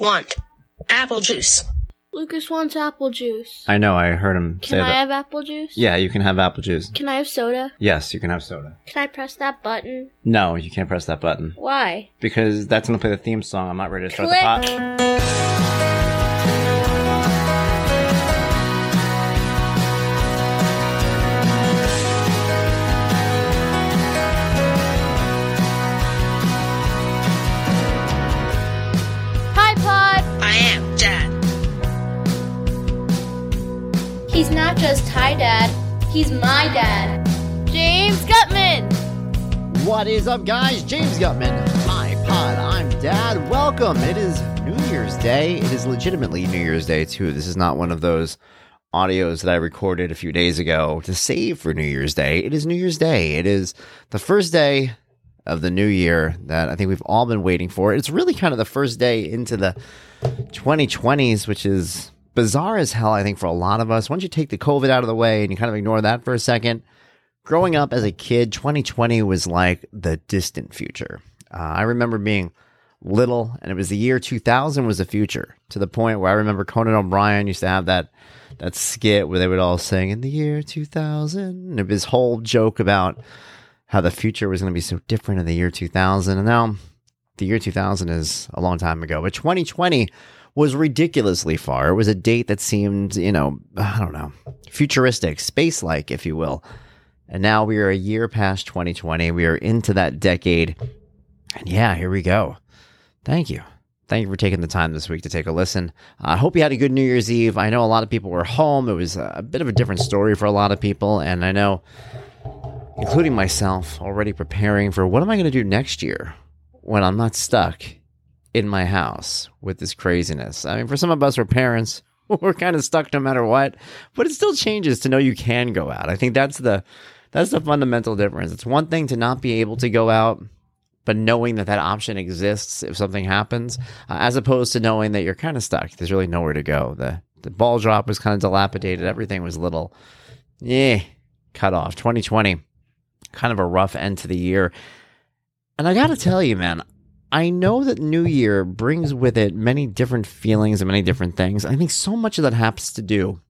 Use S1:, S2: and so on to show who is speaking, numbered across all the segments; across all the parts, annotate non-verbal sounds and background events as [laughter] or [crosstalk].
S1: want apple juice.
S2: Lucas wants apple juice.
S3: I know. I heard him say
S2: Can I
S3: that.
S2: have apple juice?
S3: yeah, you can have apple juice.
S2: Can I have soda?
S3: Yes, you can have soda.
S2: Can I press that button?
S3: No, you can't press that button
S2: Why?
S3: because that's gonna play the theme song. I'm not ready to start
S2: Click.
S3: the pot.
S2: Just hi, Dad. He's my dad. James Guttman!
S4: What is up, guys? James Guttman. Hi, Pod. I'm Dad. Welcome. It is New Year's Day. It is legitimately New Year's Day, too. This is not one of those audios that I recorded a few days ago to save for New Year's Day. It is New Year's Day. It is the first day of the new year that I think we've all been waiting for. It's really kind of the first day into the 2020s, which is bizarre as hell, I think, for a lot of us. Once you take the COVID out of the way and you kind of ignore that for a second, growing up as a kid, 2020 was like the distant future. Uh, I remember being little, and it was the year 2000 was the future to the point where I remember Conan O'Brien used to have that that skit where they would all sing in the year 2000, and his whole joke about how the future was going to be so different in the year 2000, and now the year 2000 is a long time ago, but 2020 was ridiculously far. It was a date that seemed, you know, I don't know, futuristic, space like, if you will. And now we are a year past 2020. We are into that decade. And yeah, here we go. Thank you. Thank you for taking the time this week to take a listen. I hope you had a good New Year's Eve. I know a lot of people were home. It was a bit of a different story for a lot of people. And I know, including myself, already preparing for what am I going to do next year when I'm not stuck in my house with this craziness. I mean, for some of us, we're parents. [laughs] We're kind of stuck no matter what, but it still changes to know you can go out. I think that's the that's the fundamental difference. It's one thing to not be able to go out, but knowing that that option exists if something happens, uh, as opposed to knowing that you're kind of stuck. There's really nowhere to go. The the ball drop was kind of dilapidated. Everything was a little, yeah, cut off. 2020, kind of a rough end to the year. And I got to tell you, man, I know that New Year brings with it many different feelings and many different things. I think so much of that has to do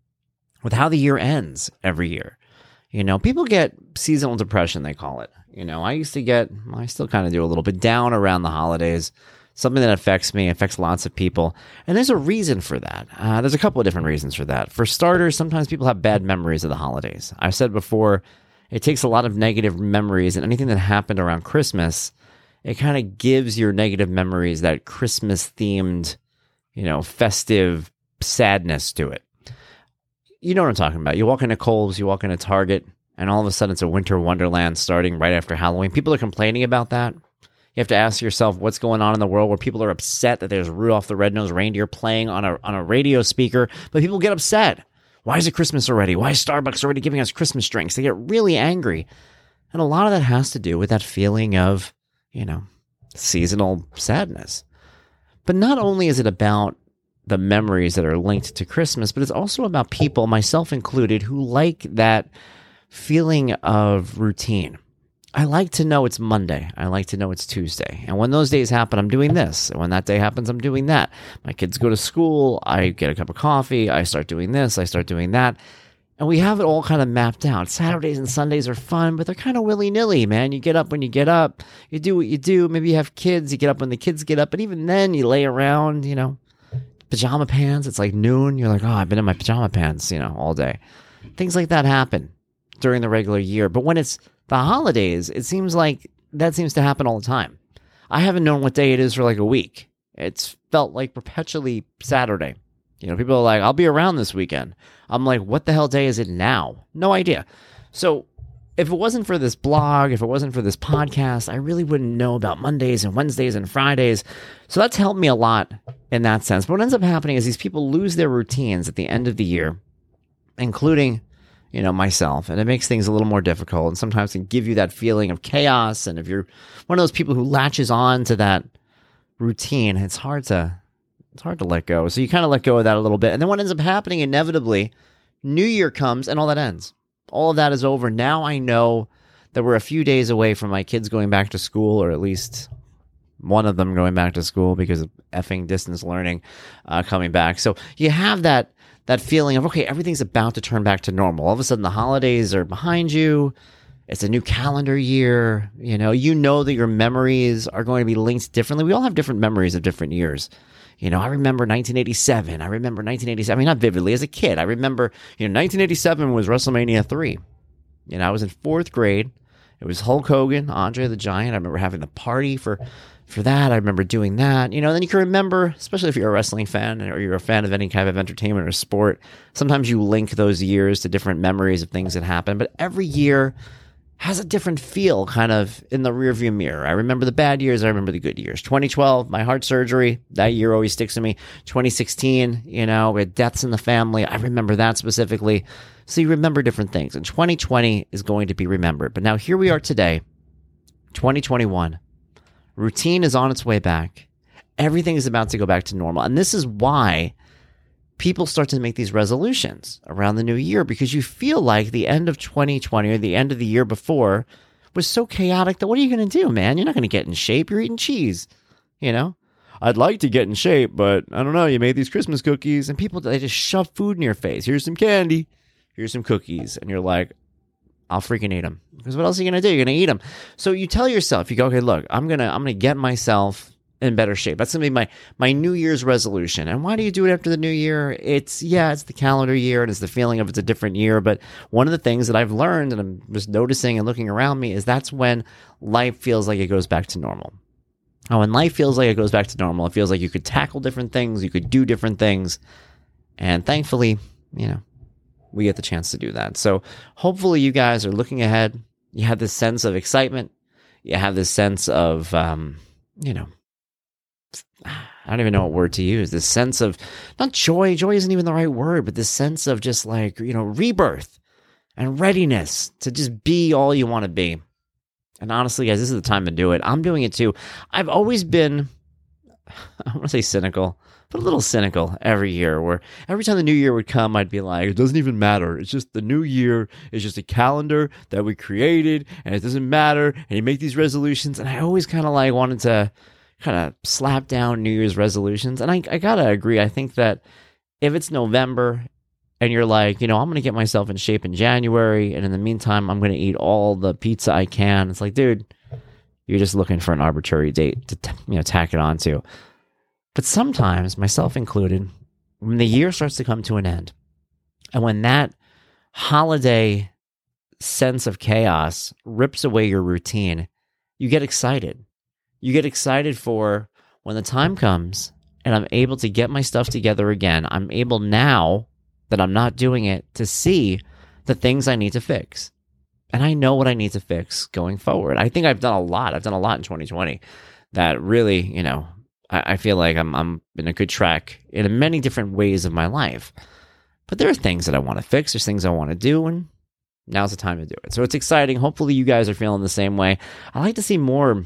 S4: with how the year ends every year. You know, people get seasonal depression, they call it. You know, I used to get, I still kind of do a little bit down around the holidays. Something that affects me, affects lots of people. And there's a reason for that. Uh, there's a couple of different reasons for that. For starters, sometimes people have bad memories of the holidays. I've said before, it takes a lot of negative memories and anything that happened around Christmas it kind of gives your negative memories that Christmas themed, you know, festive sadness to it. You know what I'm talking about. You walk into Kohl's, you walk into Target, and all of a sudden it's a winter wonderland starting right after Halloween. People are complaining about that. You have to ask yourself what's going on in the world where people are upset that there's Rudolph the Red-Nosed Reindeer playing on a on a radio speaker, but people get upset. Why is it Christmas already? Why is Starbucks already giving us Christmas drinks? They get really angry. And a lot of that has to do with that feeling of you know, seasonal sadness. But not only is it about the memories that are linked to Christmas, but it's also about people, myself included, who like that feeling of routine. I like to know it's Monday. I like to know it's Tuesday. And when those days happen, I'm doing this. And when that day happens, I'm doing that. My kids go to school. I get a cup of coffee. I start doing this. I start doing that. And we have it all kind of mapped out. Saturdays and Sundays are fun, but they're kind of willy nilly, man. You get up when you get up, you do what you do. Maybe you have kids, you get up when the kids get up, but even then, you lay around, you know, pajama pants. It's like noon. You're like, oh, I've been in my pajama pants, you know, all day. Things like that happen during the regular year. But when it's the holidays, it seems like that seems to happen all the time. I haven't known what day it is for like a week. It's felt like perpetually Saturday. You know, people are like, I'll be around this weekend. I'm like, what the hell day is it now? No idea. So if it wasn't for this blog, if it wasn't for this podcast, I really wouldn't know about Mondays and Wednesdays and Fridays. So that's helped me a lot in that sense. But what ends up happening is these people lose their routines at the end of the year, including, you know, myself. And it makes things a little more difficult. And sometimes can give you that feeling of chaos. And if you're one of those people who latches on to that routine, it's hard to it's hard to let go. So you kind of let go of that a little bit. And then what ends up happening inevitably, New Year comes and all that ends. All of that is over. Now I know that we're a few days away from my kids going back to school, or at least One of them going back to school because of effing distance learning uh, coming back. So you have that that feeling of okay, everything's about to turn back to normal. All of a sudden, the holidays are behind you. It's a new calendar year. You know, you know that your memories are going to be linked differently. We all have different memories of different years. You know, I remember 1987. I remember 1987. I mean, not vividly as a kid. I remember, you know, 1987 was WrestleMania 3. You know, I was in fourth grade. It was Hulk Hogan, Andre the Giant. I remember having the party for for that. I remember doing that. You know, then you can remember, especially if you're a wrestling fan or you're a fan of any kind of entertainment or sport, sometimes you link those years to different memories of things that happened. But every year has a different feel kind of in the rearview mirror. I remember the bad years, I remember the good years. 2012, my heart surgery, that year always sticks to me. 2016, you know, we had deaths in the family. I remember that specifically. So you remember different things. And 2020 is going to be remembered. But now here we are today, 2021. Routine is on its way back. Everything is about to go back to normal. And this is why people start to make these resolutions around the new year because you feel like the end of 2020 or the end of the year before was so chaotic that what are you going to do, man? You're not going to get in shape. You're eating cheese, you know? I'd like to get in shape, but I don't know. You made these Christmas cookies and people, they just shove food in your face. Here's some candy. Here's some cookies. And you're like, I'll freaking eat them. Because what else are you going to do? You're going to eat them. So you tell yourself, you go, okay, look, I'm going to, I'm going to get myself in better shape. That's gonna be my my New Year's resolution. And why do you do it after the new year? It's yeah, it's the calendar year and it's the feeling of it's a different year. But one of the things that I've learned and I'm just noticing and looking around me is that's when life feels like it goes back to normal. Oh, when life feels like it goes back to normal, it feels like you could tackle different things, you could do different things. And thankfully, you know, we get the chance to do that. So hopefully you guys are looking ahead. You have this sense of excitement. You have this sense of, um, you know, [sighs] I don't even know what word to use. This sense of not joy, joy isn't even the right word, but this sense of just like, you know, rebirth and readiness to just be all you want to be. And honestly, guys, this is the time to do it. I'm doing it too. I've always been, [sighs] I want to say cynical, but a little cynical every year, where every time the new year would come, I'd be like, it doesn't even matter. It's just the new year is just a calendar that we created, and it doesn't matter. And you make these resolutions. And I always kind of like wanted to, kind of slap down New Year's resolutions. And I, I gotta agree. I think that if it's November and you're like, you know, I'm gonna get myself in shape in January, and in the meantime, I'm gonna eat all the pizza I can. It's like, dude, you're just looking for an arbitrary date to you know tack it onto. But sometimes, myself included, when the year starts to come to an end, and when that holiday sense of chaos rips away your routine, you get excited you get excited for when the time comes and I'm able to get my stuff together again. I'm able now that I'm not doing it to see the things I need to fix. And I know what I need to fix going forward. I think I've done a lot. I've done a lot in 2020 that really, you know, I, I feel like I'm I'm in a good track in many different ways of my life. But there are things that I want to fix. There's things I want to do, and now's the time to do it. So it's exciting. Hopefully, you guys are feeling the same way. I like to see more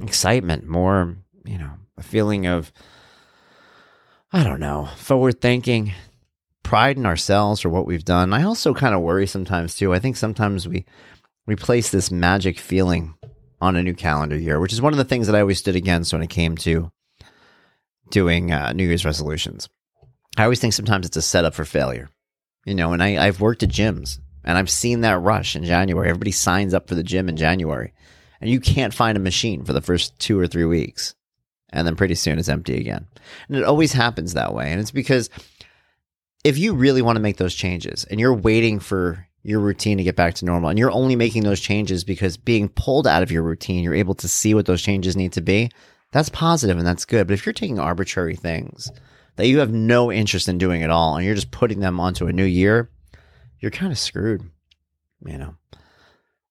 S4: excitement, more, you know, a feeling of, I don't know, forward thinking, pride in ourselves for what we've done. I also kind of worry sometimes too. I think sometimes we we place this magic feeling on a new calendar year, which is one of the things that I always stood against when it came to doing uh, New Year's resolutions. I always think sometimes it's a setup for failure, you know. And I, I've worked at gyms, and I've seen that rush in January. Everybody signs up for the gym in January, and you can't find a machine for the first two or three weeks. And then pretty soon it's empty again. And it always happens that way. And it's because if you really want to make those changes and you're waiting for your routine to get back to normal and you're only making those changes because being pulled out of your routine, you're able to see what those changes need to be, that's positive and that's good. But if you're taking arbitrary things that you have no interest in doing at all and you're just putting them onto a new year, you're kind of screwed, you know.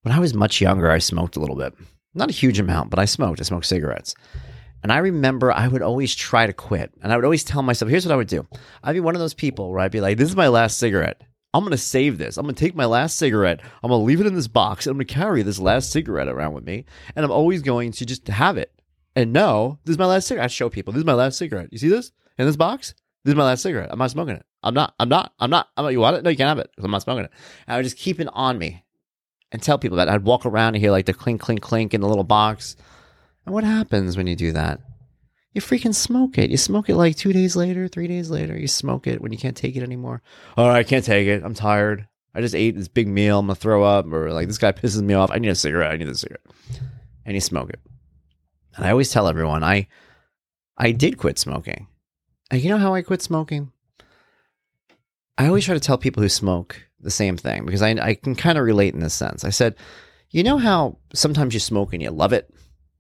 S4: When I was much younger, I smoked a little bit. Not a huge amount, but I smoked. I smoked cigarettes. And I remember I would always try to quit. And I would always tell myself, here's what I would do. I'd be one of those people where I'd be like, this is my last cigarette. I'm going to save this. I'm going to take my last cigarette. I'm going to leave it in this box. And I'm going to carry this last cigarette around with me. And I'm always going to just have it. And no, this is my last cigarette. I show people, this is my last cigarette. You see this in this box? This is my last cigarette. I'm not smoking it. I'm not. I'm not. I'm not. I'm not. You want it? No, you can't have it. I'm not smoking it. And I would just keep it on me and tell people that. I'd walk around and hear like the clink, clink, clink in the little box. And what happens when you do that? You freaking smoke it. You smoke it like two days later, three days later. You smoke it when you can't take it anymore. Oh, I can't take it. I'm tired. I just ate this big meal. I'm gonna throw up, or like this guy pisses me off. I need a cigarette. I need a cigarette. And you smoke it. And I always tell everyone, I, I did quit smoking. And you know how I quit smoking? I always try to tell people who smoke the same thing because I, I can kind of relate in this sense. I said, you know how sometimes you smoke and you love it?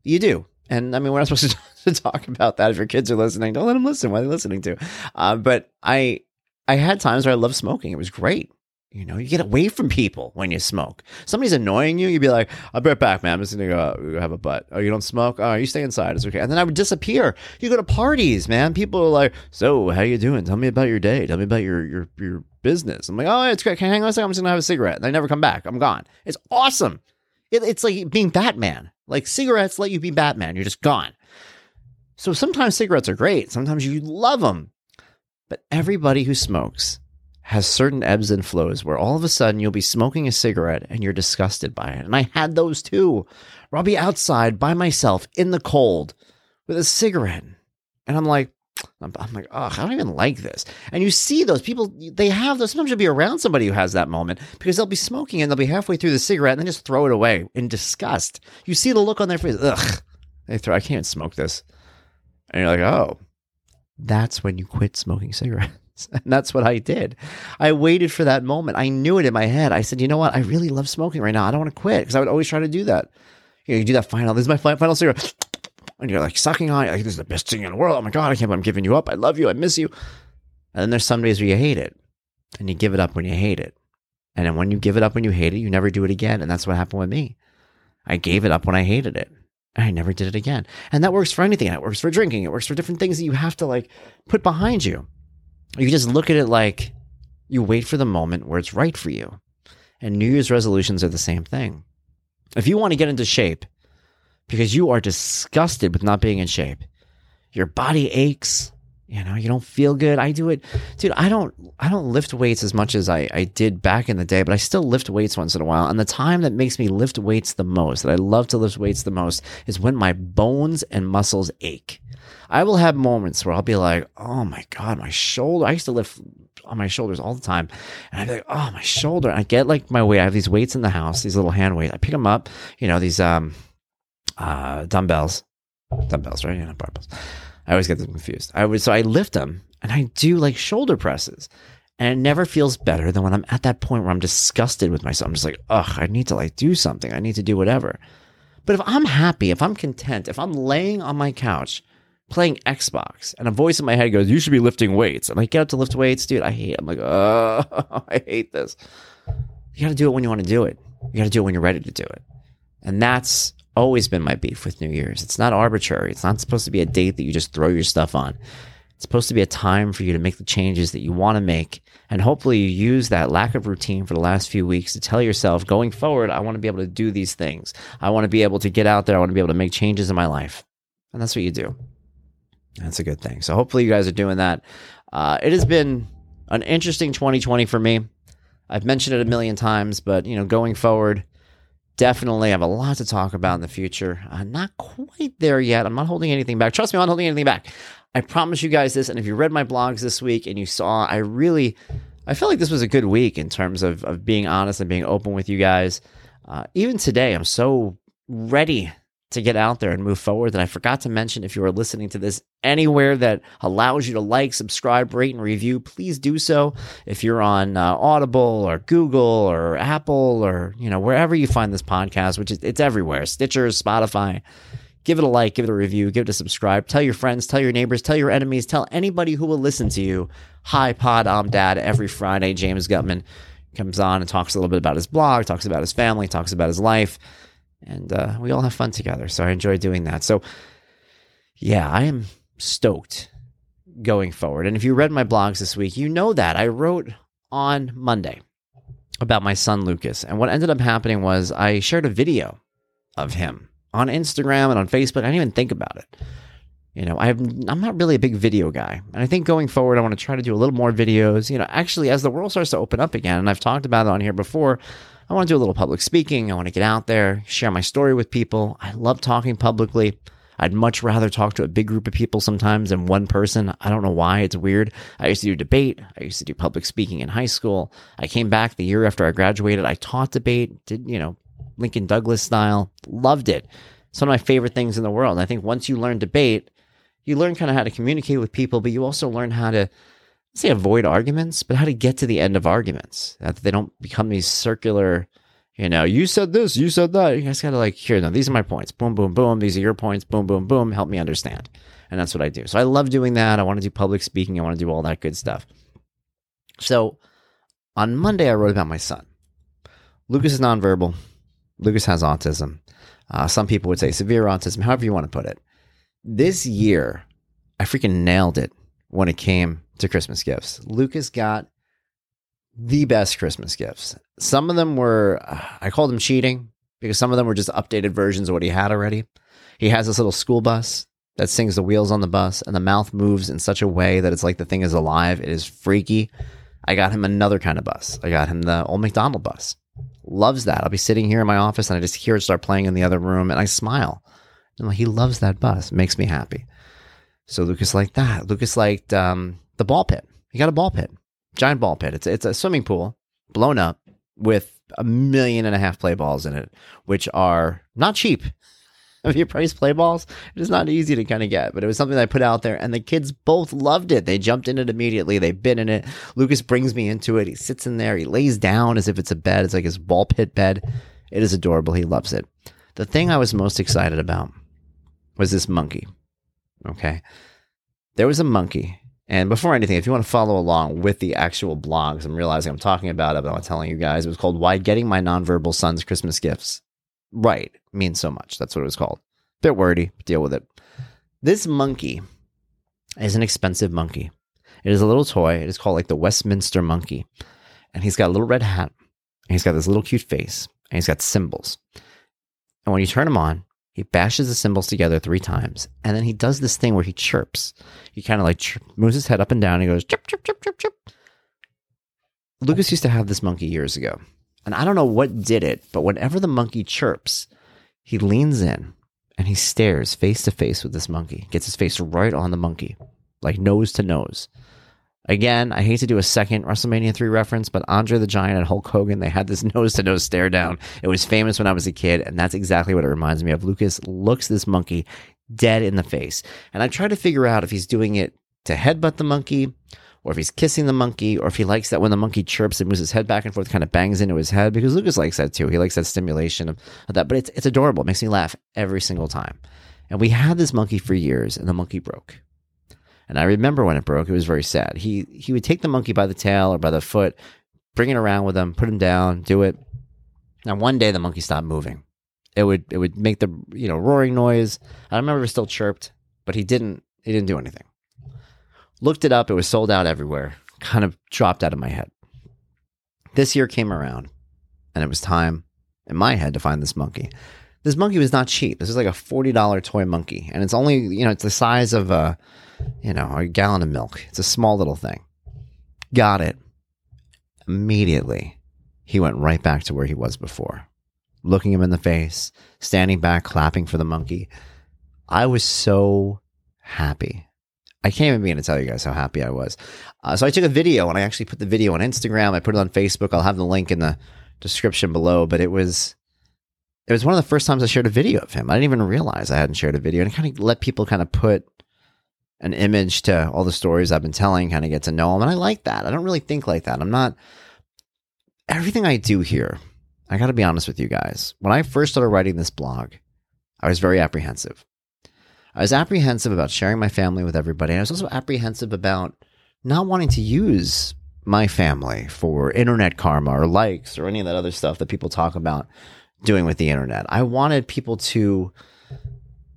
S4: You do. And I mean, we're not [laughs] supposed to, [laughs] to talk about that. If your kids are listening, don't let them listen. What are they listening to? Uh, but I, I had times where I loved smoking. It was great. You know, you get away from people when you smoke. Somebody's annoying you, you'd be like, "I'll be right back, man. I'm just gonna go have a butt." Oh, you don't smoke? Oh, you stay inside. It's okay. And then I would disappear. You go to parties, man. People are like, "So, how you doing? Tell me about your day. Tell me about your your your business." I'm like, "Oh, it's great. Can I hang on a second? I'm just gonna have a cigarette." And I never come back. I'm gone. It's awesome. It, it's like being Batman. Like cigarettes let you be Batman. You're just gone. So sometimes cigarettes are great. Sometimes you love them. But everybody who smokes has certain ebbs and flows where all of a sudden you'll be smoking a cigarette and you're disgusted by it. And I had those too. Where I'll be outside by myself in the cold with a cigarette. And I'm like, I'm, I'm like, oh, I don't even like this. And you see those people, they have those. Sometimes you'll be around somebody who has that moment because they'll be smoking and they'll be halfway through the cigarette and then just throw it away in disgust. You see the look on their face. Ugh, they throw, I can't smoke this. And you're like, oh, that's when you quit smoking cigarettes. [laughs] And that's what I did. I waited for that moment. I knew it in my head. I said, you know what? I really love smoking right now. I don't want to quit because I would always try to do that. You, know, you do that final, this is my final cigarette. And you're like sucking on it. Like, this is the best thing in the world. Oh my God, I can't I'm giving you up. I love you. I miss you. And then there's some days where you hate it and you give it up when you hate it. And then when you give it up when you hate it, you never do it again. And that's what happened with me. I gave it up when I hated it. And I never did it again. And that works for anything. It works for drinking. It works for different things that you have to like put behind you. You just look at it like you wait for the moment where it's right for you. And New Year's resolutions are the same thing. If you want to get into shape because you are disgusted with not being in shape, your body aches, you know, you don't feel good. I do it, dude. I don't, I don't lift weights as much as I, I did back in the day, but I still lift weights once in a while. And the time that makes me lift weights the most, that I love to lift weights the most, is when my bones and muscles ache. I will have moments where I'll be like, oh my God, my shoulder. I used to lift on my shoulders all the time. And I'd be like, oh, my shoulder. And I get like my weight. I have these weights in the house, these little hand weights. I pick them up, you know, these um, uh, dumbbells. Dumbbells, right? Yeah, barbells. I always get them confused. I would, so I lift them and I do like shoulder presses. And it never feels better than when I'm at that point where I'm disgusted with myself. I'm just like, ugh, I need to like do something. I need to do whatever. But if I'm happy, if I'm content, if I'm laying on my couch playing Xbox and a voice in my head goes, You should be lifting weights. I'm like, Get up to lift weights, dude. I hate it. I'm like, Oh, [laughs] I hate this. You got to do it when you want to do it. You got to do it when you're ready to do it. And that's always been my beef with New Year's. It's not arbitrary. It's not supposed to be a date that you just throw your stuff on. It's supposed to be a time for you to make the changes that you want to make. And hopefully you use that lack of routine for the last few weeks to tell yourself going forward, I want to be able to do these things. I want to be able to get out there. I want to be able to make changes in my life. And that's what you do. That's a good thing. So hopefully you guys are doing that. Uh, it has been an interesting 2020 for me. I've mentioned it a million times, but you know, going forward, definitely have a lot to talk about in the future. Uh, not quite there yet. I'm not holding anything back. Trust me, I'm not holding anything back. I promise you guys this. And if you read my blogs this week and you saw, I really, I felt like this was a good week in terms of, of being honest and being open with you guys. Uh, even today, I'm so ready to get out there and move forward that I forgot to mention if you are listening to this anywhere that allows you to like, subscribe, rate, and review, please do so. If you're on uh, Audible or Google or Apple or you know wherever you find this podcast, which is it's everywhere, Stitcher, Spotify. Give it a like, give it a review, give it a subscribe. Tell your friends, tell your neighbors, tell your enemies, tell anybody who will listen to you. Hi, Pod, I'm Dad. Every Friday, James Guttman comes on and talks a little bit about his blog, talks about his family, talks about his life and uh, we all have fun together. So I enjoy doing that. So, yeah, I am stoked going forward. And if you read my blogs this week, you know that I wrote on Monday about my son Lucas. And what ended up happening was I shared a video of him on Instagram and on Facebook. I didn't even think about it. You know, I have, I'm not really a big video guy. And I think going forward, I want to try to do a little more videos. You know, actually, as the world starts to open up again, and I've talked about it on here before, I want to do a little public speaking. I want to get out there, share my story with people. I love talking publicly. I'd much rather talk to a big group of people sometimes than one person. I don't know why. It's weird. I used to do debate. I used to do public speaking in high school. I came back the year after I graduated. I taught debate, did, you know, Lincoln Douglas style. Loved it. It's one of my favorite things in the world. I think once you learn debate, you learn kind of how to communicate with people, but you also learn how to say avoid arguments, but how to get to the end of arguments. That they don't become these circular, you know, you said this, you said that. You guys gotta like, here, no, these are my points. Boom, boom, boom. These are your points. Boom, boom, boom. Help me understand. And that's what I do. So I love doing that. I want to do public speaking. I want to do all that good stuff. So on Monday, I wrote about my son. Lucas is nonverbal. Lucas has autism. Uh, some people would say severe autism, however you want to put it. This year, I freaking nailed it when it came to Christmas gifts. Lucas got the best Christmas gifts. Some of them were, I called them cheating because some of them were just updated versions of what he had already. He has this little school bus that sings the wheels on the bus, and the mouth moves in such a way that it's like the thing is alive. It is freaky. I got him another kind of bus. I got him the old McDonald bus. Loves that. I'll be sitting here in my office and I just hear it start playing in the other room and I smile. Like, he loves that bus. It makes me happy. So Lucas liked that. Lucas liked um, the ball pit. He got a ball pit, giant ball pit. It's it's a swimming pool blown up with a million and a half play balls in it, which are not cheap. [laughs] If you price play balls, it is not easy to kind of get, but it was something I put out there and the kids both loved it. They jumped in it immediately. They've been in it. Lucas brings me into it. He sits in there. He lays down as if it's a bed. It's like his ball pit bed. It is adorable. He loves it. The thing I was most excited about was this monkey. Okay. There was a monkey. And before anything, if you want to follow along with the actual blogs, I'm realizing I'm talking about it, but I'm telling you guys. It was called Why Getting My Nonverbal Son's Christmas Gifts Right means so much. That's what it was called. Bit wordy, deal with it. This monkey is an expensive monkey. It is a little toy. It is called like the Westminster monkey. And he's got a little red hat. And he's got this little cute face. And he's got cymbals. And when you turn him on, he bashes the cymbals together three times, and then he does this thing where he chirps. He kind of like chirp, moves his head up and down. And he goes chirp, chirp, chirp, chirp, chirp. Lucas used to have this monkey years ago, and I don't know what did it, but whenever the monkey chirps, he leans in and he stares face to face with this monkey. Gets his face right on the monkey, like nose to nose. Again, I hate to do a second WrestleMania 3 reference, but Andre the Giant and Hulk Hogan, they had this [laughs] nose to nose stare down. It was famous when I was a kid, and that's exactly what it reminds me of. Lucas looks this monkey dead in the face. And I try to figure out if he's doing it to headbutt the monkey, or if he's kissing the monkey, or if he likes that when the monkey chirps and moves his head back and forth, kind of bangs into his head, because Lucas likes that too. He likes that stimulation of, that. But it's, it's adorable. It makes me laugh every single time. And we had this monkey for years, and the monkey broke. And I remember when it broke, it was very sad. He he would take the monkey by the tail or by the foot, bring it around with him, put him down, do it. Now one day the monkey stopped moving. It would it would make the you know roaring noise. I remember it still chirped, but he didn't he didn't do anything. Looked it up, it was sold out everywhere. Kind of dropped out of my head. This year came around, and it was time in my head to find this monkey. This monkey was not cheap. This is like a forty dollar toy monkey, and it's only you know it's the size of a you know, a gallon of milk. It's a small little thing. Got it. Immediately, he went right back to where he was before, looking him in the face, standing back, clapping for the monkey. I was so happy. I can't even begin to tell you guys how happy I was. Uh, so I took a video and I actually put the video on Instagram. I put it on Facebook. I'll have the link in the description below. But it was it was one of the first times I shared a video of him. I didn't even realize I hadn't shared a video, and kind of let people kind of put an image to all the stories I've been telling, kind of get to know him. And I like that. I don't really think like that. I'm not, everything I do here, I got to be honest with you guys. When I first started writing this blog, I was very apprehensive. I was apprehensive about sharing my family with everybody. And I was also apprehensive about not wanting to use my family for internet karma or likes or any of that other stuff that people talk about doing with the internet. I wanted people to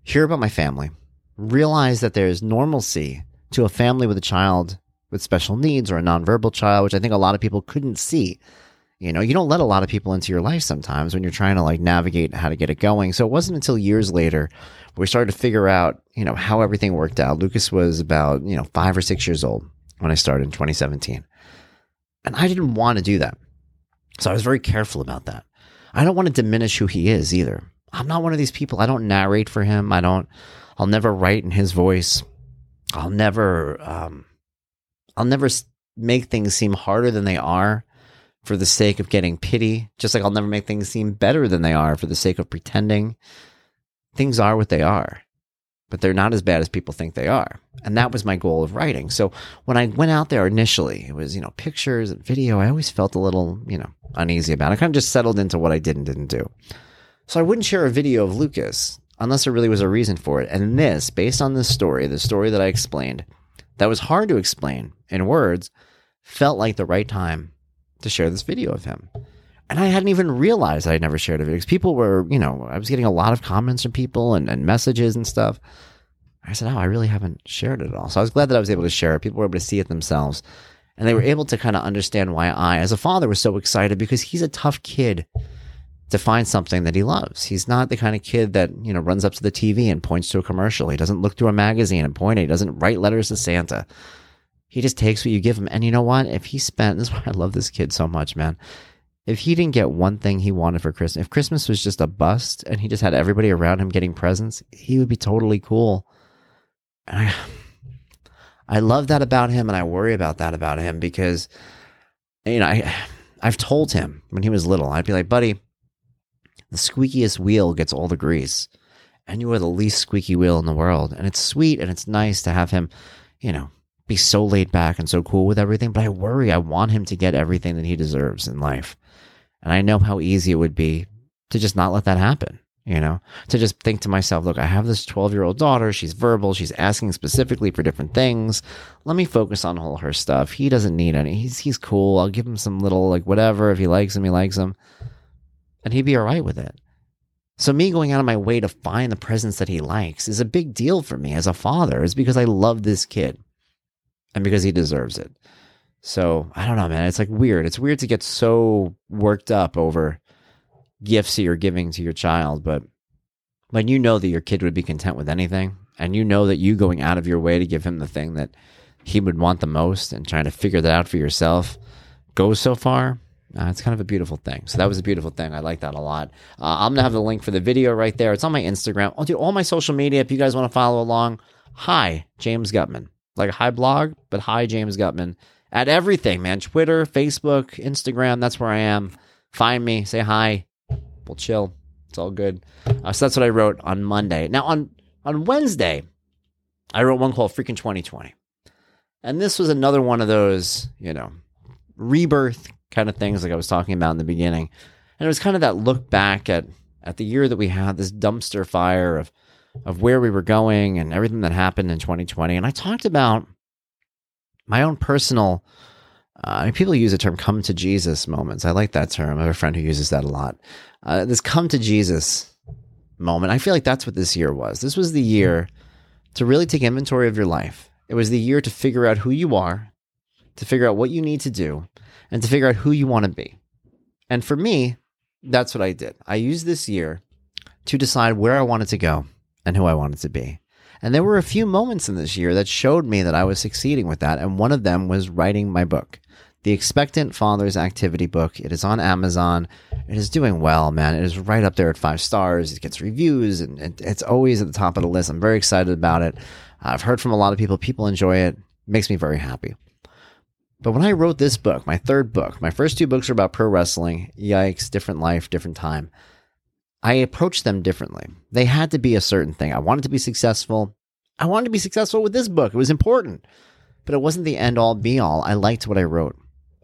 S4: hear about my family, realize that there's normalcy to a family with a child with special needs or a nonverbal child, which I think a lot of people couldn't see. You know, you don't let a lot of people into your life sometimes when you're trying to like navigate how to get it going. So it wasn't until years later we started to figure out, you know, how everything worked out. Lucas was about, you know, five or six years old when I started in 2017. And I didn't want to do that. So I was very careful about that. I don't want to diminish who he is either. I'm not one of these people. I don't narrate for him. I don't I'll never write in his voice. I'll never, um, I'll never make things seem harder than they are for the sake of getting pity. Just like I'll never make things seem better than they are for the sake of pretending. Things are what they are, but they're not as bad as people think they are. And that was my goal of writing. So when I went out there initially, it was, you know, pictures and video. I always felt a little, you know, uneasy about it. I kind of just settled into what I did and didn't do. So I wouldn't share a video of Lucas unless there really was a reason for it. And this, based on this story, the story that I explained, that was hard to explain in words, felt like the right time to share this video of him. And I hadn't even realized I had never shared a video because people were, you know, I was getting a lot of comments from people and, and messages and stuff. I said, Oh, I really haven't shared it at all. So I was glad that I was able to share it. People were able to see it themselves. And they were able to kind of understand why I, as a father, was so excited because he's a tough kid to find something that he loves. He's not the kind of kid that, you know, runs up to the TV and points to a commercial. He doesn't look through a magazine and point it. He doesn't write letters to Santa. He just takes what you give him. And you know what? If he spent, [laughs] this is why I love this kid so much, man. If he didn't get one thing he wanted for Christmas, if Christmas was just a bust and he just had everybody around him getting presents, he would be totally cool. And I, [sighs] I love that about him and I worry about that about him because, you know, I, [sighs] I've told him when he was little, I'd be like, buddy, the squeakiest wheel gets all the grease. And you are the least squeaky wheel in the world. And it's sweet and it's nice to have him, you know, be so laid back and so cool with everything. But I worry, I want him to get everything that he deserves in life. And I know how easy it would be to just not let that happen, you know, to just think to myself, look, I have this 12 year old daughter. She's verbal. She's asking specifically for different things. Let me focus on all her stuff. He doesn't need any. He's, he's cool. I'll give him some little, like, whatever. If he likes him, he likes him and he'd be all right with it. So me going out of my way to find the presents that he likes is a big deal for me as a father. Is because I love this kid, and because he deserves it. So I don't know, man. It's like weird. It's weird to get so worked up over gifts that you're giving to your child, but when you know that your kid would be content with anything, and you know that you going out of your way to give him the thing that he would want the most, and trying to figure that out for yourself, goes so far. Uh, it's kind of a beautiful thing. So that was a beautiful thing. I like that a lot. Uh, I'm gonna have the link for the video right there. It's on my Instagram. I'll do all my social media if you guys want to follow along. Hi, James Guttman. Like hi blog, but hi, James Guttman. At everything, man. Twitter, Facebook, Instagram. That's where I am. Find me. Say hi. We'll chill. It's all good. Uh, so that's what I wrote on Monday. Now on on Wednesday, I wrote one called Freaking 2020, and this was another one of those, you know, rebirth kind of things like I was talking about in the beginning. And it was kind of that look back at at the year that we had this dumpster fire of of where we were going and everything that happened in 2020. And I talked about my own personal uh, people use the term "come to Jesus" moments. I like that term. I have a friend who uses that a lot. Uh, this "come to Jesus" moment. I feel like that's what this year was. This was the year to really take inventory of your life. It was the year to figure out who you are, to figure out what you need to do, and to figure out who you want to be. And for me, that's what I did. I used this year to decide where I wanted to go and who I wanted to be. And there were a few moments in this year that showed me that I was succeeding with that. And one of them was writing my book, The Expectant Father's Activity Book. It is on Amazon. It is doing well, man. It is right up there at five stars. It gets reviews and it- it's always at the top of the list. I'm very excited about it. I've heard from a lot of people. People enjoy it. Makes me very happy. But when I wrote this book, my third book, my first two books are about pro wrestling. Yikes, different life, different time. I approached them differently. They had to be a certain thing. I wanted to be successful. I wanted to be successful with this book. It was important, but it wasn't the end all be all. I liked what I wrote.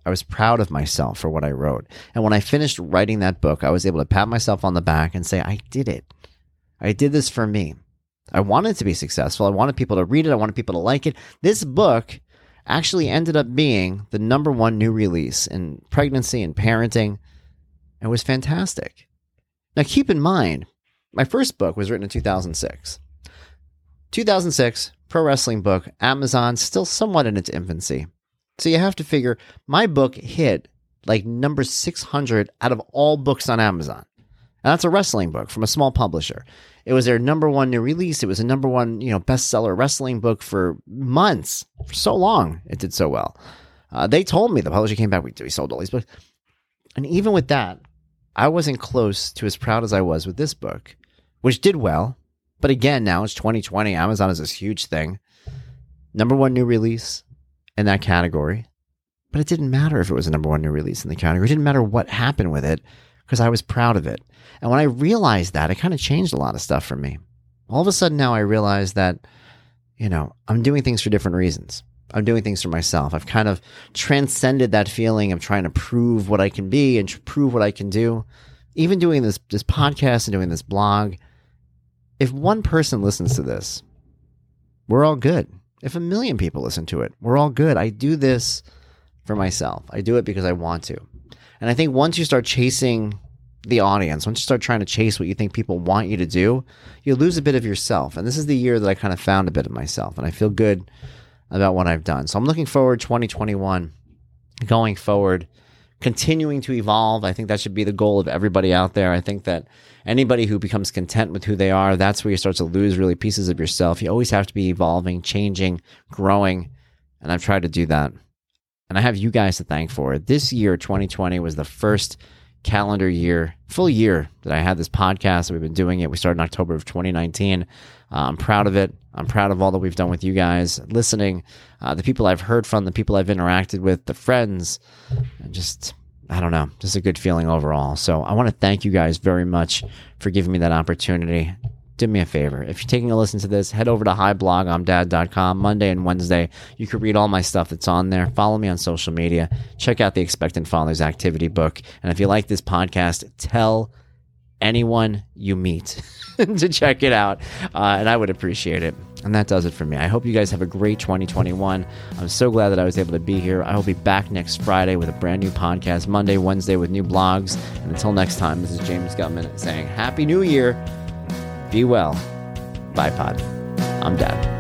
S4: I was proud of myself for what I wrote. And when I finished writing that book, I was able to pat myself on the back and say, I did it. I did this for me. I wanted to be successful. I wanted people to read it. I wanted people to like it. This book actually ended up being the number one new release in pregnancy and parenting. It was fantastic. Now, keep in mind, my first book was written in 2006. 2006, pro wrestling book, Amazon, still somewhat in its infancy. So you have to figure my book hit like number 600 out of all books on Amazon. And that's a wrestling book from a small publisher. It was their number one new release. It was a number one, you know, bestseller wrestling book for months, for so long. It did so well. Uh, they told me the publisher came back. We, we sold all these books, and even with that, I wasn't close to as proud as I was with this book, which did well, But again, now it's 2020. Amazon is this huge thing. Number one new release in that category. But it didn't matter if it was a number one new release in the category. It didn't matter what happened with it because I was proud of it. And when I realized that, it kind of changed a lot of stuff for me. All of a sudden now I realize that, you know, I'm doing things for different reasons. I'm doing things for myself. I've kind of transcended that feeling of trying to prove what I can be and prove what I can do. Even doing this this podcast and doing this blog, if one person listens to this, we're all good. If a million people listen to it, we're all good. I do this for myself. I do it because I want to. And I think once you start chasing the audience, once you start trying to chase what you think people want you to do, you lose a bit of yourself. And this is the year that I kind of found a bit of myself. And I feel good about what I've done. So I'm looking forward 2021 going forward continuing to evolve. I think that should be the goal of everybody out there. I think that anybody who becomes content with who they are, that's where you start to lose really pieces of yourself. You always have to be evolving, changing, growing, and I've tried to do that. And I have you guys to thank for it. This year 2020 was the first calendar year, full year that I had this podcast. We've been doing it. We started in October of 2019. Uh, I'm proud of it. I'm proud of all that we've done with you guys, listening, uh, the people I've heard from, the people I've interacted with, the friends, just, I don't know, just a good feeling overall. So I want to thank you guys very much for giving me that opportunity do me a favor. If you're taking a listen to this, head over to hiblogimdad.com Monday and Wednesday. You can read all my stuff that's on there. Follow me on social media. Check out the Expectant Fathers activity book. And if you like this podcast, tell anyone you meet [laughs] to check it out. Uh, and I would appreciate it. And that does it for me. I hope you guys have a great 2021. I'm so glad that I was able to be here. I will be back next Friday with a brand new podcast, Monday, Wednesday with new blogs. And until next time, this is James Guttman saying Happy New Year. Be well. Bye, Pod. I'm Dad.